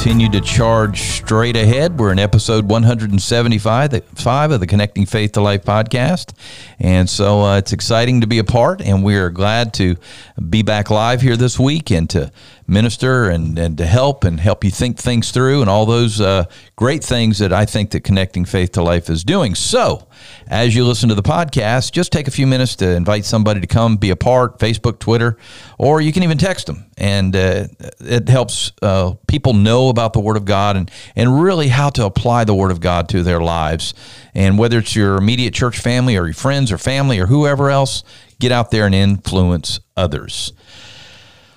Continue to charge straight ahead. We're in episode 175 the- five of the Connecting Faith to Life podcast. And so uh, it's exciting to be a part, and we are glad to be back live here this week and to minister and, and to help and help you think things through and all those uh, great things that I think that Connecting Faith to Life is doing. So, as you listen to the podcast, just take a few minutes to invite somebody to come be a part, Facebook, Twitter, or you can even text them. And uh, it helps uh, people know about the Word of God and, and really how to apply the Word of God to their lives. And whether it's your immediate church family or your friends or family or whoever else, get out there and influence others.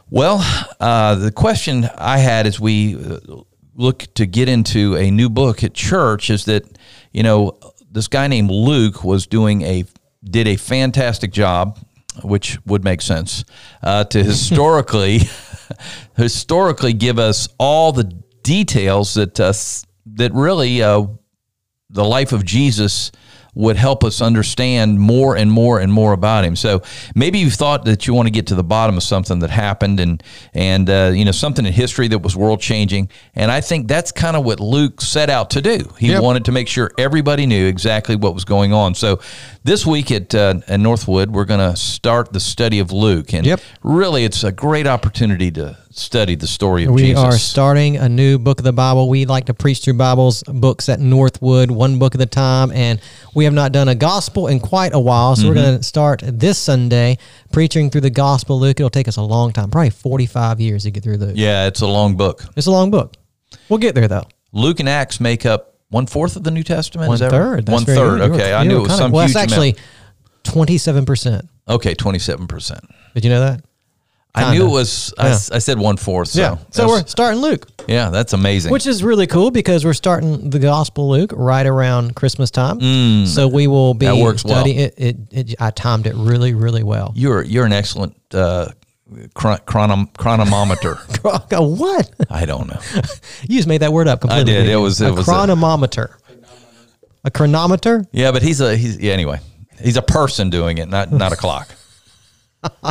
Well, uh, the question I had as we uh, look to get into a new book at church is that, you know, this guy named Luke was doing a did a fantastic job, which would make sense, uh, to historically historically give us all the details that uh, that really uh, the life of Jesus would help us understand more and more and more about him. So maybe you've thought that you want to get to the bottom of something that happened and and uh, you know something in history that was world changing. And I think that's kind of what Luke set out to do. He Yep. wanted to make sure everybody knew exactly what was going on. So this week at uh, at Northwood, we're going to start the study of Luke, and Yep. really, it's a great opportunity to study the story of We Jesus. We are starting a new book of the Bible. We like to preach through Bibles books at Northwood, one book at a time, and we have not done a gospel in quite a while. So we're Mm-hmm. going to start this Sunday preaching through the Gospel Luke. It'll take us a long time, probably forty-five years to get through Luke. yeah, it's a long book. It's a long book. We'll get there though. Luke and Acts make up one fourth of the New Testament. One Is that right? third. That's One third. good. Were- Okay, I knew it was some well, huge it's actually twenty-seven percent. Okay, twenty-seven percent. Did you know that? I knew it Kinda. was. I, Yeah. s- I said one fourth. So So that's- we're starting Luke. yeah, that's amazing. Which is really cool because we're starting the Gospel of Luke right around Christmas time. So we will be Mm. That works well. studying it, it, it. I timed it really, really well. you're you're an excellent uh, chron- chronom- chronometer. what? I don't know. You just made that word up completely. did. didn't It was- it a was a- chronometer. A chronometer? Yeah, but he's a he's yeah. Anyway, he's a person doing it, not not a clock.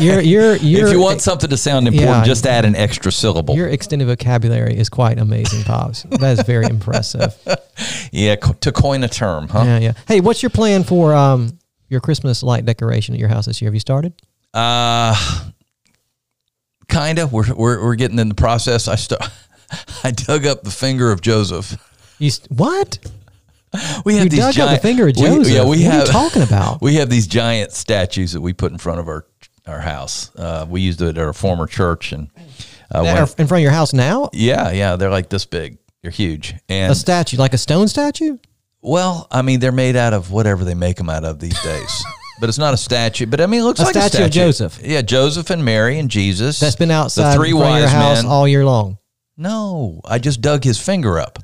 You're, you're, you're, if you want something to sound important, Yeah. just add an extra syllable. your extended vocabulary is quite amazing, pops. That is very impressive. Yeah, co- to coin a term, huh? Yeah, yeah. Hey, what's your plan for um your Christmas light decoration at your house this year? Have you started? Uh kind of. We're, we're we're getting in the process. I st- I dug up the finger of Joseph. You st- what? We have You these dug up the giant finger of we- Joseph. yeah, we What are you have talking about? We have these giant statues that we put in front of our our house. Uh, we used it at our former church, and uh, when- in front of your house now? yeah, yeah, they're like this big. They're huge, and A statue, like a stone statue? well, I mean, they're made out of whatever they make them out of these days. But it's not a statue. But I mean, it looks A like statue a statue of. Joseph. Yeah, Joseph and Mary and Jesus. That's been outside the three of your house men. all year long. No, I just dug his finger up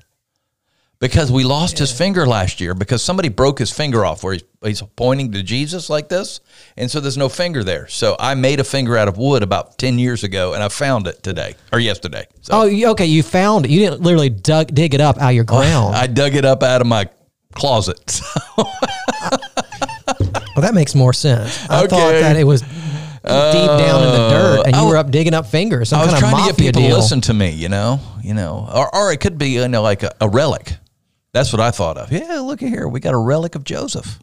because we lost his finger last year because somebody broke his finger off where he's, he's pointing to Jesus like this. And so there's no finger there. So I made a finger out of wood about 10 years ago and I found it today or yesterday. So Oh, okay. You found it. You didn't literally dug, dig it up out of your oh, ground. I dug it up out of my closet. well, that makes more sense. I thought that it was deep down in the uh, dirt, and you I were up digging up fingers. Some I was kind of trying to get people deal. to listen to me, you know, you know, or, or it could be, you know, like a, a relic. That's what I thought of. Yeah, look at here. We got a relic of Joseph.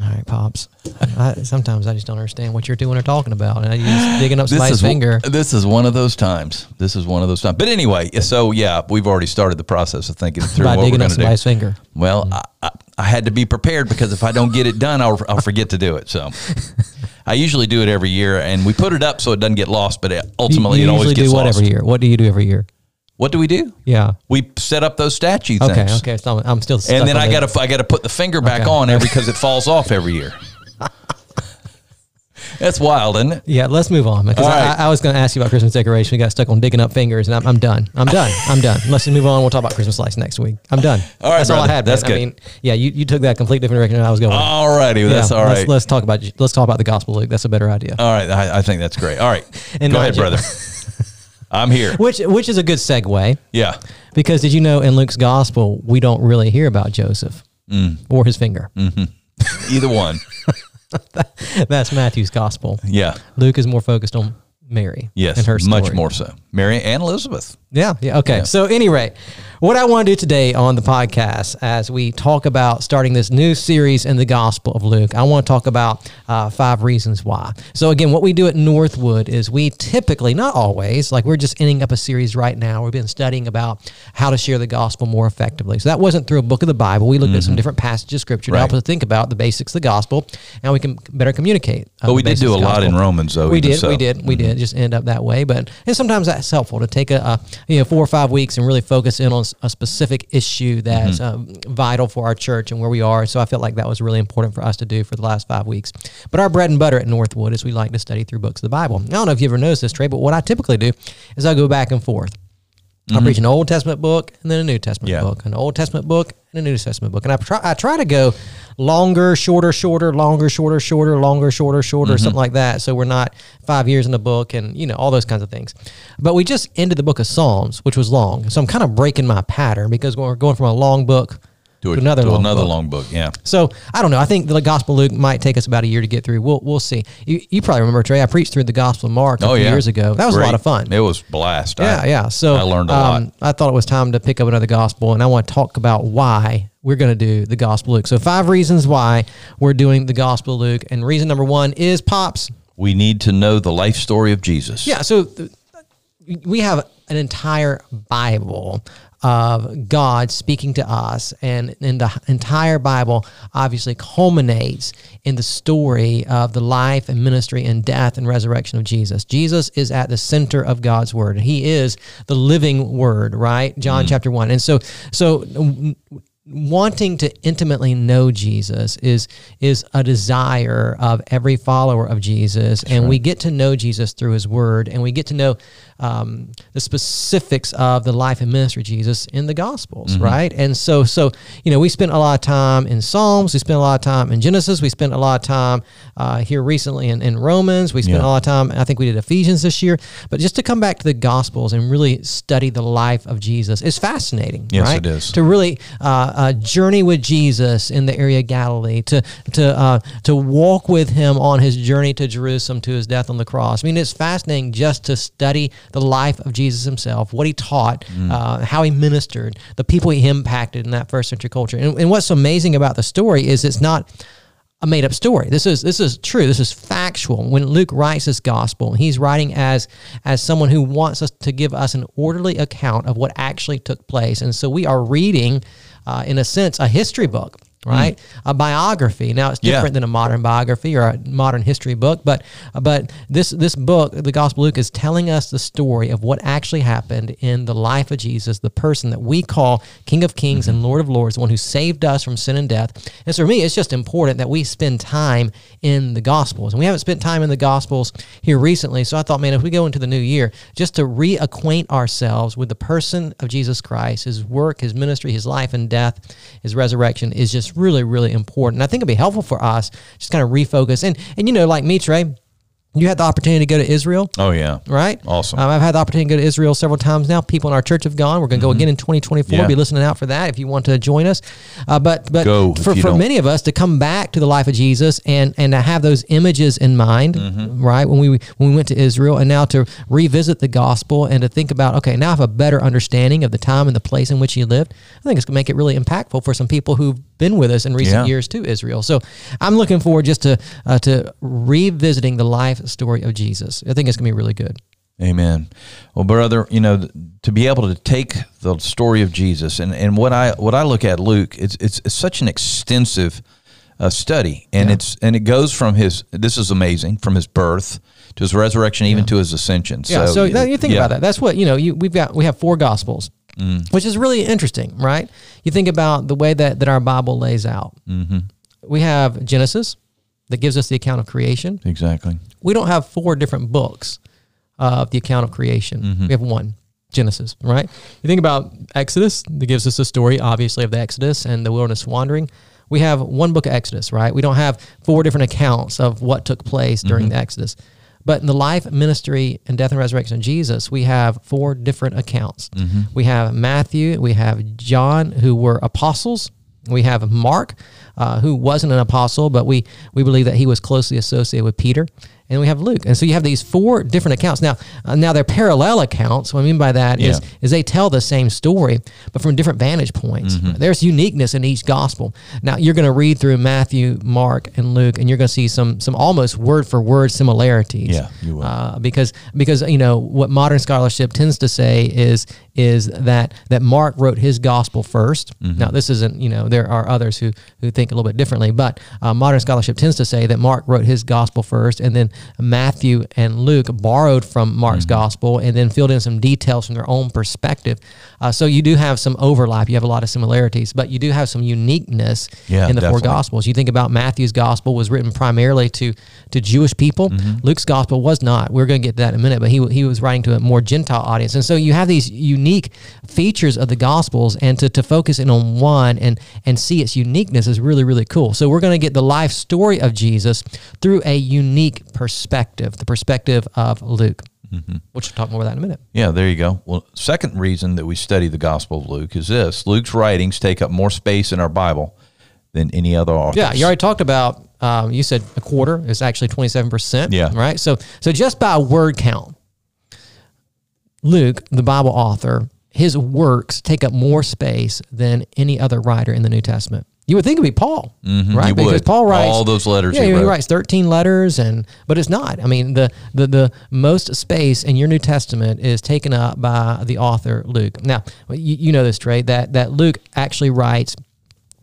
All right, pops. I, sometimes I just don't understand what you're doing or talking about, and I just digging up this is finger. This is one of those times. This is one of those times. But anyway, so yeah, we've already started the process of thinking through by what we're digging up to do. finger. Well, mm-hmm. I, I, I had to be prepared because if I don't get it done, I'll, I'll forget to do it. So I usually do it every year, and we put it up so it doesn't get lost. But it, You, ultimately, you it always usually gets do what lost. every year? What do you do every year? What do we do? Yeah. We set up those statue Okay. things. Okay. So I'm, still. Stuck And then I got to I got to put the finger back Okay. on every because it falls off every year. That's wild, isn't it? Yeah, let's move on because All I. I was going to ask you about Christmas decoration. We got stuck on digging up fingers, and I'm, I'm done. I'm done. I'm done. Let's just move on. We'll talk about Christmas lights next week. I'm done. All right, that's all I had. That's man. I good. mean, yeah, you, you took that complete different direction than I was going. All righty, that's Yeah, all let's. Let's talk about let's talk about the gospel, Luke. That's a better idea. all right, I, I think that's great. All right, And go ahead, brother. I'm here. which which is a good segue Yeah. because did you know in Luke's gospel we don't really hear about Joseph Mm. or his finger. Either one. That's Matthew's gospel. Yeah. Luke is more focused on Mary. Yes. and her much more so. Mary and Elizabeth. Yeah. Yeah. Okay. Yeah. So, anyway, what I want to do today on the podcast, as we talk about starting this new series in the Gospel of Luke, I want to talk about uh, five reasons why. So, again, what we do at Northwood is we typically, not always, like we're just ending up a series right now. We've been studying about how to share the gospel more effectively. So, that wasn't through a book of the Bible. We looked at some different passages of scripture to help Mm-hmm. Us think about the basics of the gospel and we can better communicate. uh, But we did do a lot in. Romans, though. We did, so. we did, we did. Just end up that way, but and sometimes that's helpful to take a, a you know four or five weeks and really focus in on a specific issue that's um, vital for our church and where we are. So I felt like that was really important for us to do for the last five weeks. But our bread and butter at Northwood is we like to study through books of the Bible. I don't know if you ever noticed this, Trey, but what I typically do is I go back and forth. I preach mm-hmm. an Old Testament book and then a New Testament Yeah. book, an Old Testament book and a New Testament book, and I try I try to go longer, shorter, shorter, longer, shorter, shorter, longer, shorter, shorter, mm-hmm. something like that. So we're not five years in the book and you know all those kinds of things. But we just ended the book of Psalms, which was long, so I'm kind of breaking my pattern because we're going from a long book To, a- to another to long another book. long book. Yeah. So I don't know. I think the Gospel of Luke might take us about a year to get through. We'll we'll see. You, you probably remember Trey. I preached through the Gospel of Mark a Oh, few yeah. years ago. That was a lot of fun. It was blast. Yeah, I, yeah. So I learned a lot. um, I thought it was time to pick up another gospel, and I want to talk about why we're going to do the Gospel of Luke. So five reasons why we're doing the Gospel of Luke, and reason number one is pops. We need to know the life story of Jesus. Yeah. So th- we have an entire Bible of God speaking to us, and, and the entire Bible obviously culminates in the story of the life and ministry and death and resurrection of Jesus. Jesus is at the center of God's word. He is the living word, right? John chapter one. And so, so mm, wanting to intimately know Jesus is is a desire of every follower of Jesus, and we get to know Jesus through His Word, and we get to know um, the specifics of the life and ministry of Jesus in the Gospels, right? And so, so you know, we spent a lot of time in Psalms, we spent a lot of time in Genesis, we spent a lot of time uh, here recently in, in Romans, we spent Yeah. a lot of time. I think we did Ephesians this year, but just to come back to the Gospels and really study the life of Jesus is fascinating, Yes, right? it is. to really uh, uh, journey with Jesus in the area of Galilee, to to uh, to walk with him on his journey to Jerusalem to his death on the cross. I mean, it's fascinating just to study the life of Jesus himself, what he taught, uh, how he ministered, the people he impacted in that first century culture. And, and what's amazing about the story is it's not a made up story. This is this is true. This is factual. When Luke writes this gospel, he's writing as as someone who wants us to give us an orderly account of what actually took place. And so we are reading, uh, in a sense, a history book. Right, hmm. a biography. Now it's Yeah. different than a modern biography or a modern history book, but but this this book, the Gospel of Luke, is telling us the story of what actually happened in the life of Jesus, the person that we call King of Kings and mm-hmm. Lord of Lords, the one who saved us from sin and death. And so for me, it's just important that we spend time in the Gospels, and we haven't spent time in the Gospels here recently. So I thought, man, if we go into the new year, just to reacquaint ourselves with the person of Jesus Christ, His work, His ministry, His life and death, His resurrection is just really, really important. I think it'd be helpful for us just kind of refocus. And and you know, like me, Trey, you had the opportunity to go to Israel Oh yeah. right? Awesome. Um, I've had the opportunity to go to Israel several times now. People in our church have gone. We're going to go again in 2024. Mm-hmm. Yeah. Be listening out for that if you want to join us. Uh, but but Go for, for don't. many of us to come back to the life of Jesus and and to have those images in mind, Mm-hmm. right? When we when we went to Israel and now to revisit the gospel and to think about okay, now I have a better understanding of the time and the place in which he lived. I think it's going to make it really impactful for some people who've been with us in recent Yeah. years to Israel. So I'm looking forward just to uh, to revisiting the life story of Jesus. I think it's going to be really good. Amen. Well, brother, you know, to be able to take the story of Jesus and, and what I what I look at Luke, it's it's, it's such an extensive uh, study, and it's and it goes from his. This is amazing from his birth to his resurrection, even to his ascension. Yeah. So, that, you think yeah. Mm. about that. That's what you know. You, we've got we have four gospels, which is really interesting, right? You think about the way that that our Bible lays out. Mm-hmm. We have Genesis, that gives us the account of creation. Exactly. We don't have four different books of the account of creation. Mm-hmm. We have one, Genesis, right? You think about Exodus, that gives us a story, obviously, of the Exodus and the wilderness wandering. We have one book of Exodus, right? We don't have four different accounts of what took place during Mm-hmm. the Exodus. But in the life, ministry, and death and resurrection of Jesus, we have four different accounts. Mm-hmm. We have Matthew, we have John, who were apostles. We have Mark, uh, who wasn't an apostle, but we, we believe that he was closely associated with Peter. And we have Luke. And so you have these four different accounts. Now, uh, now they're parallel accounts. What I mean by that is Yeah. is they tell the same story, but from different vantage points. Mm-hmm. There's uniqueness in each gospel. Now you're going to read through Matthew, Mark, and Luke, and you're going to see some some almost word for word similarities. Yeah, you will. Uh, because because you know what modern scholarship tends to say is is that that Mark wrote his gospel 1st Mm-hmm. Now this isn't you know there are others who who think a little bit differently, but uh, modern scholarship tends to say that Mark wrote his gospel first, and then Matthew and Luke borrowed from Mark's Mm-hmm. gospel and then filled in some details from their own perspective. Uh, so you do have some overlap. You have a lot of similarities, but you do have some uniqueness Yeah, in the four gospels. You think about Matthew's gospel was written primarily to to Jewish people. Mm-hmm. Luke's gospel was not. We're going to get to that in a minute, but he he was writing to a more Gentile audience, and so you have these unique features of the gospels, and to, to focus in on one and and see its uniqueness is really really cool. So we're going to get the life story of Jesus through a unique perspective, the perspective of Luke. Mm-hmm. Which we'll talk more about that in a minute. Yeah, there you go. Well, second reason that we study the Gospel of Luke is this: Luke's writings take up more space in our Bible than any other author. Yeah, you already talked about. Um, you said a quarter is actually twenty seven percent. Yeah. Right. So so just by word count, Luke, the Bible author, his works take up more space than any other writer in the New Testament. You would think it'd be Paul, right? Mm-hmm. you because would. Paul writes All those letters Yeah, he he, writes thirteen letters, and but it's not. I mean, the the the most space in your New Testament is taken up by the author Luke. Now, you, you know this, Trey, that that Luke actually writes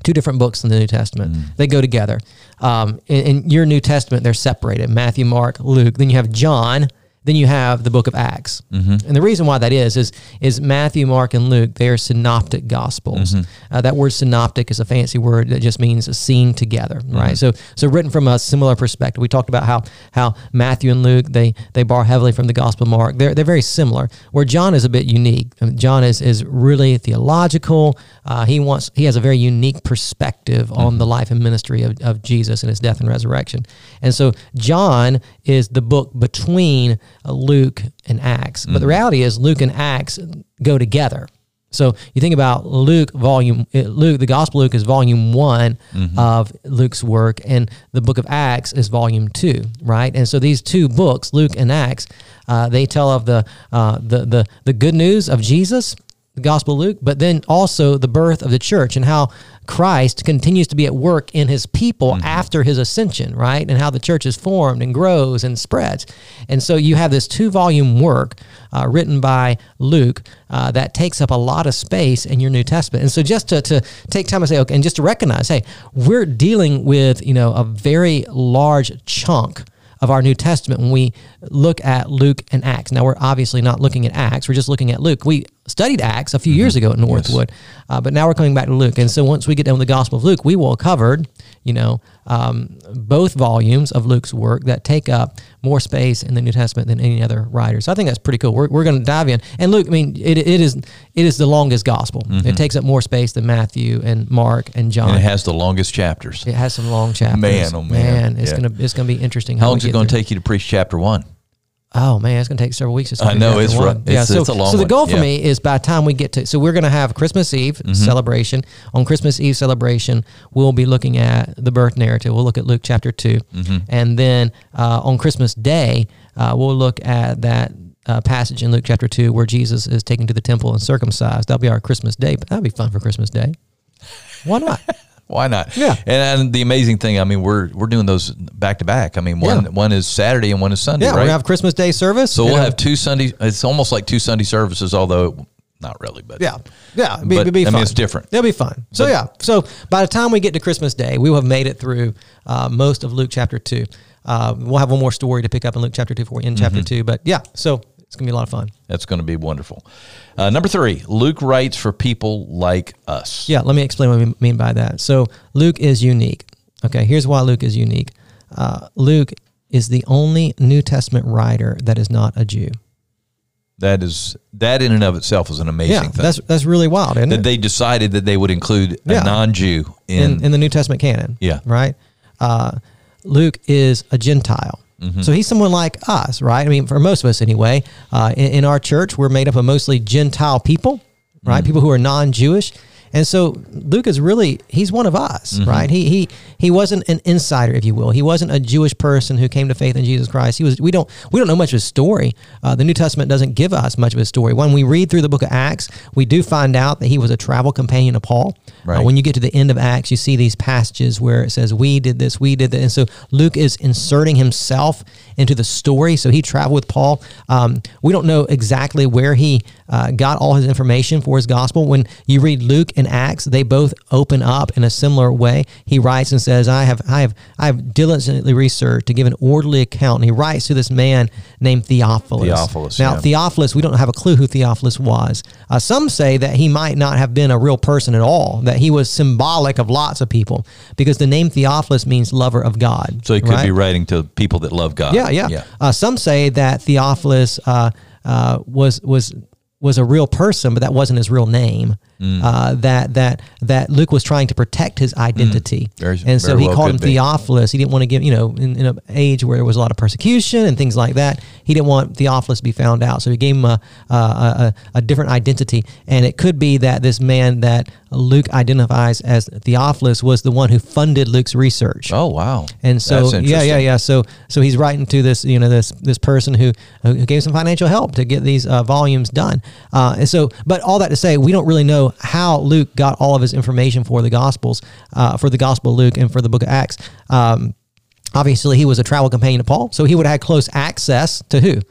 two different books in the New Testament. Mm. They go together. Um, in, in your New Testament, they're separated: Matthew, Mark, Luke. Then you have John. Then you have the book of Acts. Mm-hmm. And the reason why that is is is Matthew, Mark, and Luke. They are synoptic gospels. Mm-hmm. Uh, that word synoptic is a fancy word that just means seen together, Mm-hmm. right? So so written from a similar perspective. We talked about how how Matthew and Luke they they borrow heavily from the Gospel of Mark. They're they're very similar. Where John is a bit unique. John is is really theological. Uh, he wants he has a very unique perspective on the life and ministry of, of Jesus and his death and resurrection. And so John is the book between uh, Luke and Acts. But the reality is Luke and Acts go together. So you think about Luke volume uh, Luke the Gospel of Luke is volume one of Luke's work, and the Book of Acts is volume two, right? And so these two books, Luke and Acts, uh, they tell of the uh, the the the good news of Jesus, the Gospel of Luke, but then also the birth of the church and how Christ continues to be at work in his people after his ascension, right? And how the church is formed and grows and spreads. And so you have this two volume work uh, written by Luke uh, that takes up a lot of space in your New Testament. And so just to, to take time to say, okay, and just to recognize, hey, we're dealing with, you know, a very large chunk of our New Testament when we look at Luke and Acts. Now, we're obviously not looking at Acts, we're just looking at Luke. We studied Acts a few years ago at Northwood, uh, but now we're coming back to Luke. And so once we get done with the Gospel of Luke, we will have covered, you know, um, both volumes of Luke's work that take up more space in the New Testament than any other writer. So I think that's pretty cool. We're, we're going to dive in. And Luke, I mean, it, it is it is the longest gospel. It takes up more space than Matthew and Mark and John. and it has the longest chapters. It has some long chapters. Man, oh, man. it's Yeah. gonna it's gonna be interesting. How we long is it going to take you to preach chapter one? Oh man, it's gonna take several weeks. to I know, it's one. rough. Yeah, It's- so, it's a long so the one. goal for Yeah. me is by the time we get to, so we're gonna have Christmas Eve Mm-hmm. celebration. On Christmas Eve celebration, we'll be looking at the birth narrative. We'll look at Luke chapter 2 Mm-hmm. and then uh, on Christmas Day, uh, we'll look at that. Uh, passage in Luke chapter 2 where Jesus is taken to the temple and circumcised. That'll be our Christmas day, but that'll be fun for Christmas Day. Why not? Why not? Yeah. And, and the amazing thing, I mean, we're we're doing those back to back. I mean, one Yeah. one is Saturday and one is Sunday, Yeah, we're right? gonna have Christmas Day service. so we'll uh, have two Sunday. It's almost like two Sunday services, although not really. But Yeah, yeah, it'd be, But, it'd be I mean, fun. it's different. It'll be fun. So But- yeah, so by the time we get to Christmas Day, we will have made it through uh, most of Luke chapter two. Uh, we'll have one more story to pick up in Luke chapter two for in Mm-hmm. chapter two. But yeah, so it's gonna be a lot of fun. that's going to be wonderful. Uh, number three, Luke writes for people like us. Yeah, let me explain what we mean by that. So Luke is unique. Okay, here's why Luke is unique. uh, Luke is the only New Testament writer that is not a Jew. That is that in and of itself is an amazing Yeah, thing. that's that's really wild, isn't that it? they decided that they would include a non-Jew in, in, in the New Testament canon. Yeah. Right? Uh, Luke is a Gentile. Mm-hmm. So he's someone like us, right? I mean, for most of us anyway. Uh, in, in our church, we're made up of mostly Gentile people, right? Mm-hmm. People who are non Jewish. And so Luke is really he's one of us, Mm-hmm. right? He he he wasn't an insider, if you will. He wasn't a Jewish person who came to faith in Jesus Christ. He was we don't we don't know much of his story. Uh, the New Testament doesn't give us much of his story. When we read through the book of Acts, we do find out that he was a travel companion of Paul. Uh, when you get to the end of Acts, you see these passages where it says, We did this, we did that. And so Luke is inserting himself into the story. So he traveled with Paul. Um, we don't know exactly where he uh, got all his information for his gospel. When you read Luke and Acts, they both open up in a similar way. He writes and says, I have, I have, I have diligently researched to give an orderly account. And he writes to this man named Theophilus. Theophilus, Now, yeah. Theophilus, we don't have a clue who Theophilus was. Uh, some say that he might not have been a real person at all, that he was symbolic of lots of people, because the name Theophilus means lover of God. so he could right? be writing to people that love God. Yeah, yeah. yeah. Uh, some say that Theophilus uh, uh, was was was a real person, but that wasn't his real name. Mm. Uh, that that that Luke was trying to protect his identity, Mm. Very- and so he well called him be. Theophilus. He didn't want to give, you know, in, in an age where there was a lot of persecution and things like that. He didn't want Theophilus to be found out, so he gave him a a, a, a different identity. And it could be that this man that Luke identifies as Theophilus was the one who funded Luke's research. Oh wow. And so yeah, yeah, yeah. So so he's writing to this you know this this person who who gave some financial help to get these uh, volumes done. Uh, and so, but all that to say, we don't really know how Luke got all of his information for the Gospels, uh, for the Gospel of Luke and for the Book of Acts. Um, obviously, he was a travel companion of Paul, so he would have had close access to who?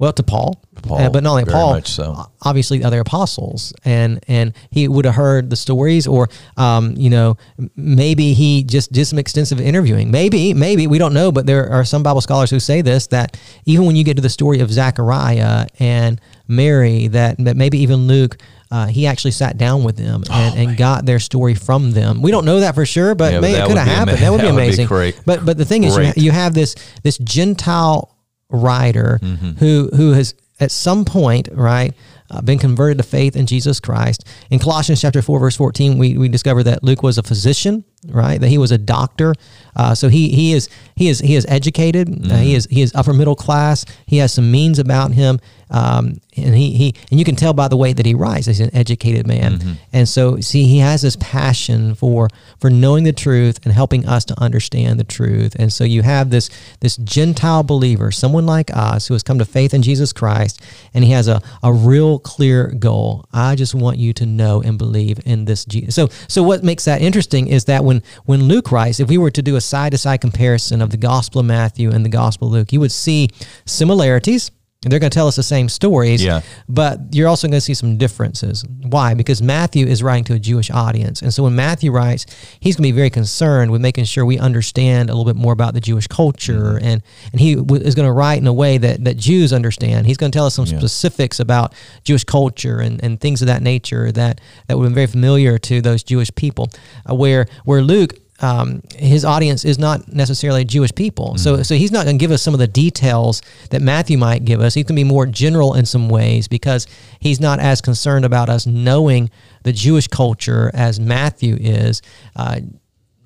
Well, to Paul, Paul, Uh, but not only Paul, so. obviously the other apostles and and he would have heard the stories or um, you know maybe he just did some extensive interviewing maybe maybe we don't know but there are some bible scholars who say this that even when you get to the story of zachariah and mary that, that maybe even luke uh, he actually sat down with them and, and got their story from them. We don't know that for sure, but Oh, Yeah, but maybe it could have be ama- happened. that would be that would be amazing. great. But but the thing is, you, ha- you have this this Gentile writer Mm-hmm. who who has at some point right uh, been converted to faith in Jesus Christ. In Colossians chapter four verse fourteen, we we discover that Luke was a physician, right? That he was a doctor. Uh, so he he is he is he is educated. Uh, Mm-hmm. he is he is upper middle class. He has some means about him. Um, and he, he and you can tell by the way that he writes he's an educated man Mm-hmm. and so see he has this passion for for knowing the truth and helping us to understand the truth and so you have this this gentile believer someone like us who has come to faith in jesus christ and he has a, a real clear goal i just want you to know and believe in this jesus so so what makes that interesting is that when when luke writes if we were to do a side-to-side comparison of the gospel of matthew and the gospel of luke you would see similarities and they're going to tell us the same stories, Yeah. but you're also going to see some differences. Why? Because Matthew is writing to a Jewish audience. And so when Matthew writes, he's going to be very concerned with making sure we understand a little bit more about the Jewish culture. Mm-hmm. And, and he w- is going to write in a way that, that Jews understand. He's going to tell us some Yeah. specifics about Jewish culture and, and things of that nature that, that would have been very familiar to those Jewish people. Uh, where, where Luke, um, his audience is not necessarily Jewish people. So, so he's not going to give us some of the details that Matthew might give us. He's going to be more general in some ways because he's not as concerned about us knowing the Jewish culture as Matthew is. Uh,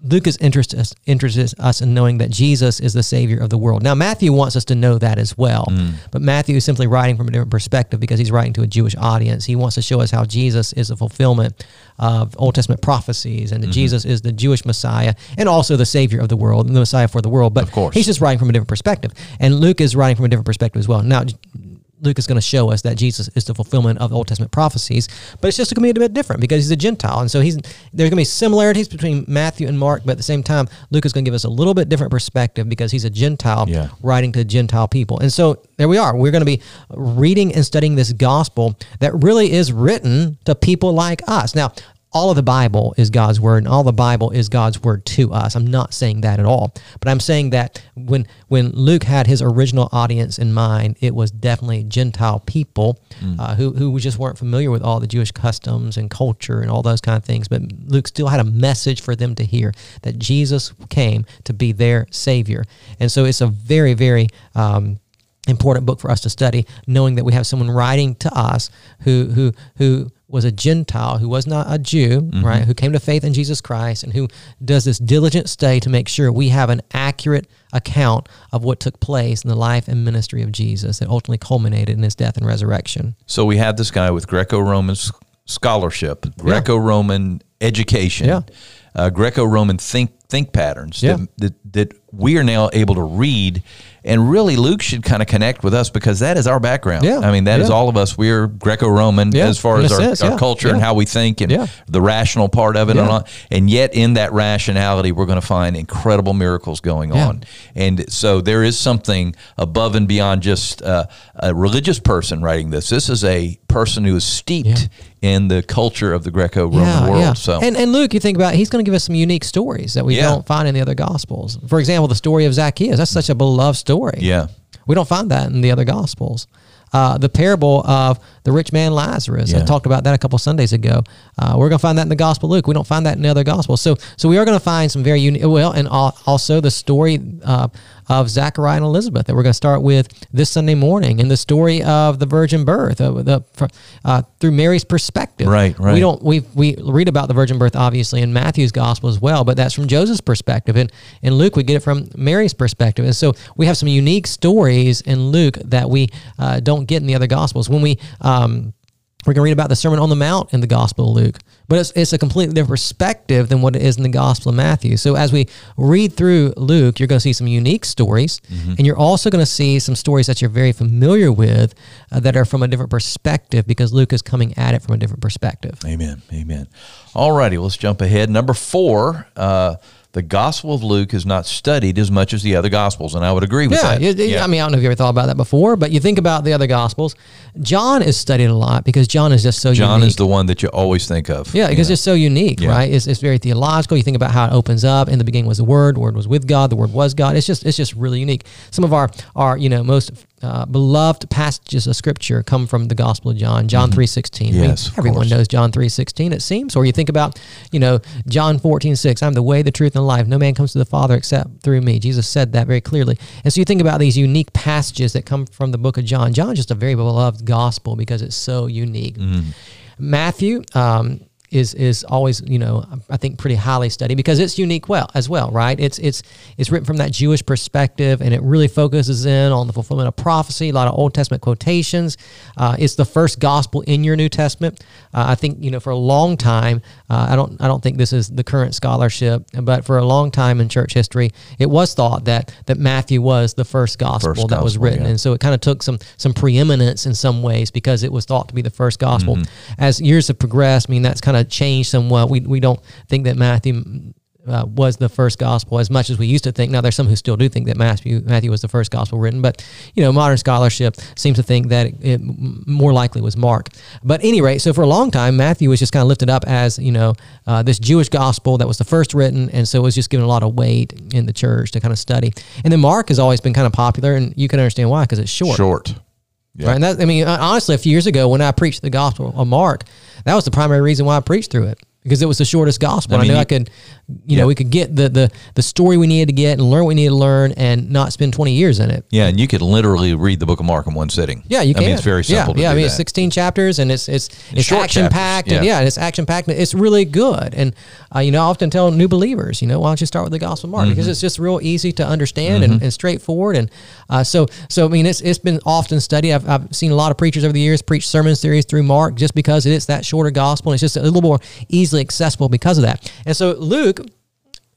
Luke is interested us, interested us in knowing that Jesus is the Savior of the world. Now, Matthew wants us to know that as well, mm. but Matthew is simply writing from a different perspective because he's writing to a Jewish audience. He wants to show us how Jesus is a fulfillment of Old Testament prophecies and that mm-hmm. Jesus is the Jewish Messiah and also the Savior of the world and the Messiah for the world. But Of course. he's just writing from a different perspective. And Luke is writing from a different perspective as well. Now, Luke is going to show us that Jesus is the fulfillment of Old Testament prophecies, but it's just going to be a bit different because he's a Gentile, and so he's there's going to be similarities between Matthew and Mark, but at the same time, Luke is going to give us a little bit different perspective because he's a Gentile Yeah. writing to Gentile people, and so there we are. We're going to be reading and studying this gospel that really is written to people like us. Now, all of the Bible is God's word, and all the Bible is God's word to us. I'm not saying that at all, but I'm saying that when when Luke had his original audience in mind, it was definitely Gentile people mm. uh, who who just weren't familiar with all the Jewish customs and culture and all those kind of things. But Luke still had a message for them to hear that Jesus came to be their Savior, and so it's a very very um, important book for us to study, knowing that we have someone writing to us who who who was a Gentile who was not a Jew, mm-hmm. right? Who came to faith in Jesus Christ and who does this diligent study to make sure we have an accurate account of what took place in the life and ministry of Jesus that ultimately culminated in his death and resurrection. So we have this guy with Greco-Roman scholarship, Greco-Roman yeah. education, yeah. uh, Greco-Roman think think patterns yeah. that, that that we are now able to read and really, Luke should kind of connect with us because that is our background. Yeah. I mean, that yeah. is all of us. We're Greco Roman yeah. as far as our, our culture and how we think and the rational part of it. And, all, and yet, in that rationality, we're going to find incredible miracles going on. And so, there is something above and beyond just uh, a religious person writing this. This is a person who is steeped in the culture of the Greco-Roman world. So, and and Luke, you think about, it, he's going to give us some unique stories that we don't find in the other Gospels. For example, the story of Zacchaeus. That's such a beloved story story. Yeah. We don't find that in the other gospels. Uh, the parable of the rich man Lazarus. Yeah. I talked about that a couple Sundays ago. Uh, we're going to find that in the Gospel Luke. We don't find that in the other Gospels. So, so we are going to find some very unique. Well, and also the story uh, of Zachariah and Elizabeth that we're going to start with this Sunday morning, and the story of the virgin birth, uh, the, uh, through Mary's perspective. Right, right. We don't we we read about the virgin birth obviously in Matthew's gospel as well, but that's from Joseph's perspective, and in Luke we get it from Mary's perspective, and so we have some unique stories in Luke that we uh, don't get in the other gospels. When we um, we're going to read about the Sermon on the Mount in the Gospel of Luke, but it's, it's a completely different perspective than what it is in the Gospel of Matthew. So as we read through Luke, you're going to see some unique stories, mm-hmm. and you're also going to see some stories that you're very familiar with uh, that are from a different perspective because Luke is coming at it from a different perspective. Amen. Amen. All righty, let's jump ahead. Number four. Uh, the Gospel of Luke is not studied as much as the other Gospels, and I would agree with yeah, that. yeah, I mean, I don't know if you ever thought about that before, but you think about the other Gospels. John is studied a lot because John is just so John unique. is the one that you always think of. Yeah, because it's so unique, yeah. right? It's, it's very theological. You think about how it opens up. In the beginning was the Word. The Word was with God. The Word was God. It's just it's just really unique. Some of our our you know most uh, beloved passages of scripture come from the Gospel of John, John mm-hmm. three sixteen. Yes, everyone knows John three sixteen. It seems, or you think about, you know, John fourteen six. I'm the way, the truth, and the life. No man comes to the Father except through me. Jesus said that very clearly. And so you think about these unique passages that come from the book of John. John is just a very beloved gospel because it's so unique. Mm-hmm. Matthew. Um, is is always you know I think pretty highly studied because it's unique well as well right? It's it's it's written from that Jewish perspective and it really focuses in on the fulfillment of prophecy a lot of Old Testament quotations. Uh, it's the first gospel in your New Testament. Uh, I think you know for a long time uh, I don't I don't think this is the current scholarship but for a long time in church history it was thought that that Matthew was the first gospel first that gospel, was written. yeah. and so it kind of took some some preeminence in some ways because it was thought to be the first gospel. Mm-hmm. as years have progressed I mean that's kind of changed somewhat. We we don't think that Matthew uh, was the first gospel as much as we used to think. Now, there's some who still do think that Matthew Matthew was the first gospel written, but you know, modern scholarship seems to think that it, it more likely was Mark. But anyway, so for a long time, Matthew was just kind of lifted up as you know uh, this Jewish gospel that was the first written, and so it was just given a lot of weight in the church to kind of study. And then Mark has always been kind of popular, and you can understand why because it's short. Short. Yeah. Right. And that, I mean, uh, honestly, a few years ago when I preached the gospel of Mark, that was the primary reason why I preached through it because it was the shortest gospel. I, mean, I knew you, I could you know, we could get the, the the story we needed to get and learn what we needed to learn and not spend 20 years in it. Yeah, and you could literally read the book of Mark in one sitting. Yeah, you can. I mean, it's very simple. Yeah, yeah I mean, that. it's 16 chapters and it's it's it's, action packed yeah. and yeah, and it's action packed. It's really good. And uh, you know, I often tell new believers, you know, why don't you start with the Gospel of Mark mm-hmm. because it's just real easy to understand mm-hmm. and, and, straightforward. And uh, so so I mean, it's it's been often studied. I've, I've seen a lot of preachers over the years preach sermon series through Mark just because it is that shorter gospel. And it's just a little more easily accessible because of that. And so Luke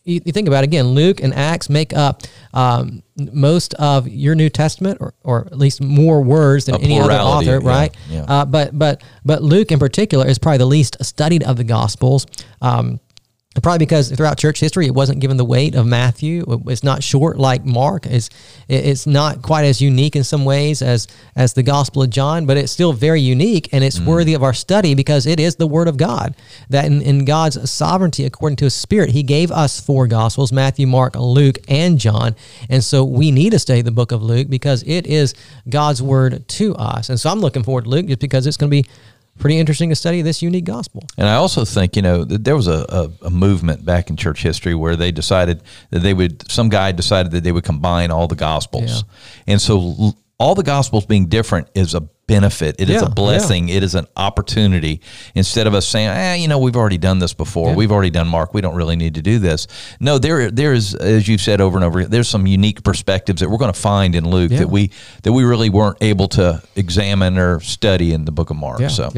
you, think about it again, Luke and Acts make up um, most of your New Testament, or, or at least more words than any other author, yeah, right? Yeah. Uh, but but but Luke in particular is probably the least studied of the Gospels. Um, Probably because throughout church history, it wasn't given the weight of Matthew. It's not short like Mark. It's it's not quite as unique in some ways as as the Gospel of John, but it's still very unique and it's mm. worthy of our study because it is the Word of God. That in, in God's sovereignty, according to His Spirit, He gave us four Gospels: Matthew, Mark, Luke, and John. And so we need to study the book of Luke because it is God's Word to us. And so I'm looking forward to Luke just because it's going to be pretty interesting to study this unique gospel. And I also think, you know, there was a, a, a, movement back in church history where they decided that they would, some guy decided that they would combine all the gospels. Yeah. And so all the gospels being different is a benefit. It yeah, is a blessing. Yeah. It is an opportunity. Instead of us saying, eh, you know, we've already done this before. Yeah. We've already done Mark. We don't really need to do this. No, there there is, as you've said over and over, there's some unique perspectives that we're going to find in Luke that we that we really weren't able to examine or study in the book of Mark. so,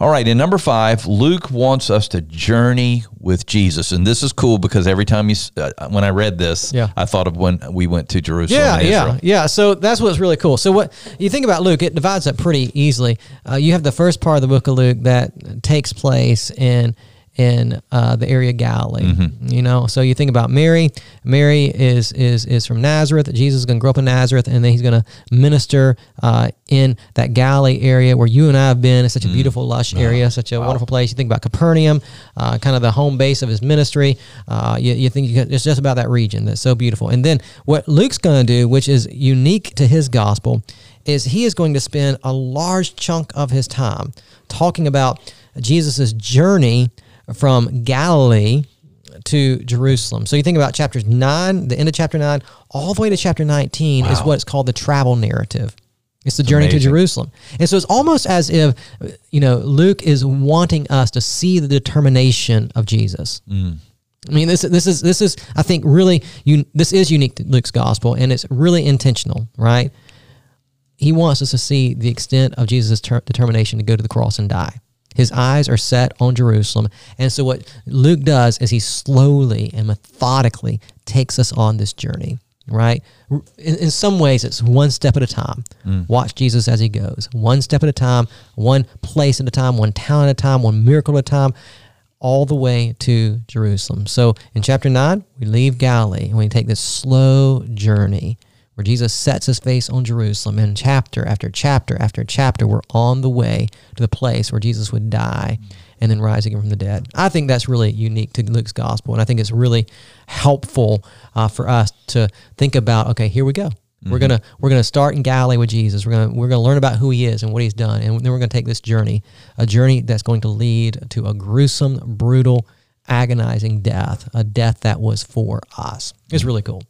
all right. In number five, Luke wants us to journey with Jesus, and this is cool because every time you, uh, when I read this, yeah. I thought of when we went to Jerusalem. Yeah, yeah, yeah. So that's what's really cool. So what you think about Luke, it divides up pretty easily. Uh, you have the first part of the book of Luke that takes place in in uh, the area of Galilee. Mm-hmm. You know, so you think about Mary. Mary is is is from Nazareth. Jesus is going to grow up in Nazareth, and then he's going to minister uh, in that Galilee area where you and I have been. It's such a mm. beautiful, lush area, such a wow. wonderful place. You think about Capernaum, uh, kind of the home base of his ministry. Uh, you, you think you it's just about that region that's so beautiful. And then what Luke's going to do, which is unique to his gospel, is he is going to spend a large chunk of his time talking about Jesus' journey from Galilee to Jerusalem. So you think about chapters 9, the end of chapter 9, all the way to chapter 19 wow. is what's called the travel narrative. It's the journey Amazing. to Jerusalem. And so it's almost as if, you know, Luke is wanting us to see the determination of Jesus. Mm. I mean, this this is this is I think really you this is unique to Luke's gospel, and it's really intentional, right? He wants us to see the extent of Jesus' ter- determination to go to the cross and die. His eyes are set on Jerusalem. And so, what Luke does is he slowly and methodically takes us on this journey, right? In, in some ways, it's one step at a time. Mm. Watch Jesus as he goes, one step at a time, one place at a time, one town at a time, one miracle at a time, all the way to Jerusalem. So, in chapter 9, we leave Galilee and we take this slow journey where Jesus sets his face on Jerusalem. And chapter after chapter after chapter, we're on the way to the place where Jesus would die and then rise again from the dead. I think that's really unique to Luke's gospel. And I think it's really helpful uh, for us to think about okay, here we go. Mm-hmm. We're gonna we're gonna start in Galilee with Jesus. We're gonna we're gonna learn about who he is and what he's done, and then we're gonna take this journey, a journey that's going to lead to a gruesome, brutal, agonizing death, a death that was for us. It's really cool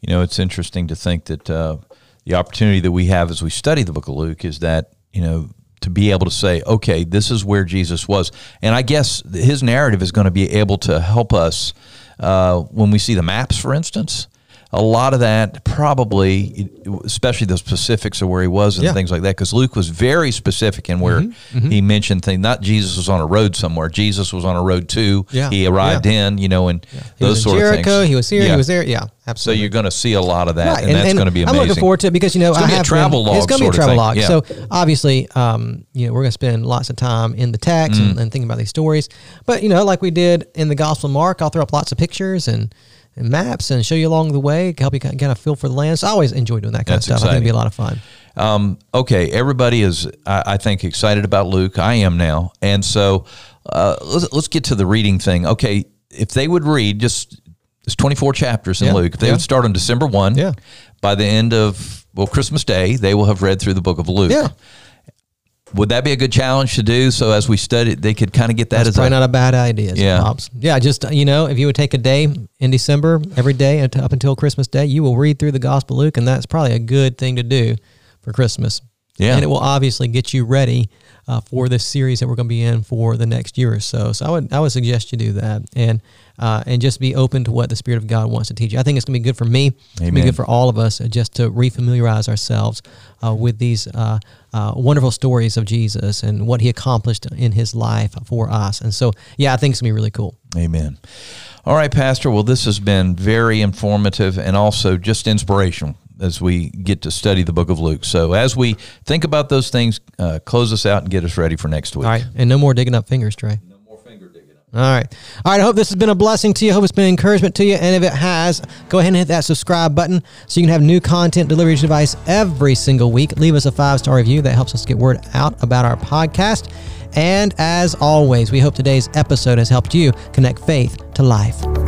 you know, it's interesting to think that uh, the opportunity that we have as we study the book of Luke is that, you know, to be able to say, okay, this is where Jesus was. And I guess his narrative is going to be able to help us uh, when we see the maps, for instance a lot of that probably, especially the specifics of where he was and yeah. things like that, because Luke was very specific in where mm-hmm. Mm-hmm. he mentioned things. Not Jesus was on a road somewhere. Jesus was on a road too. Yeah. He arrived yeah. in, you know, and those sort Jericho, of things. He was here. He was there. Yeah, absolutely. So you're going to see a lot of that, right. and, and, that's going to be amazing. I'm looking forward to it because you know it's I have a travel been, log. It's going to be a travel log. So obviously, um, you know, we're going to spend lots of time in the text mm. and, and thinking about these stories. But you know, like we did in the Gospel of Mark, I'll throw up lots of pictures and and maps and show you along the way, help you kind of feel for the land. So I always enjoy doing that kind That's of stuff. Exciting. I think it'd be a lot of fun. Um, okay, everybody is, I, I, think, excited about Luke. I am now, and so uh, let's, let's get to the reading thing. Okay, if they would read just it's 24 chapters in yeah, Luke. If they yeah. would start on December 1, yeah. by the end of well Christmas Day, they will have read through the book of Luke. Yeah. Would that be a good challenge to do? So as we study, they could kind of get that That's as probably a, not a bad idea. Yeah, pops. yeah. Just you know, if you would take a day in December every day up until Christmas Day, you will read through the Gospel Luke, and that's probably a good thing to do for Christmas. Yeah, and it will obviously get you ready uh, for this series that we're going to be in for the next year or so. So I would I would suggest you do that and uh, and just be open to what the Spirit of God wants to teach you. I think it's going to be good for me. Amen. It's going to be good for all of us uh, just to refamiliarize ourselves uh, with these uh, uh, wonderful stories of Jesus and what He accomplished in His life for us. And so, yeah, I think it's going to be really cool. Amen. All right, Pastor. Well, this has been very informative and also just inspirational as we get to study the book of Luke. So as we think about those things, uh, close us out and get us ready for next week. All right, and no more digging up fingers, Trey. No more finger digging up. All right. All right. I hope this has been a blessing to you. I hope it's been encouragement to you. And if it has, go ahead and hit that subscribe button so you can have new content delivered to your device every single week. Leave us a five star review. That helps us get word out about our podcast. And as always, we hope today's episode has helped you connect faith to life.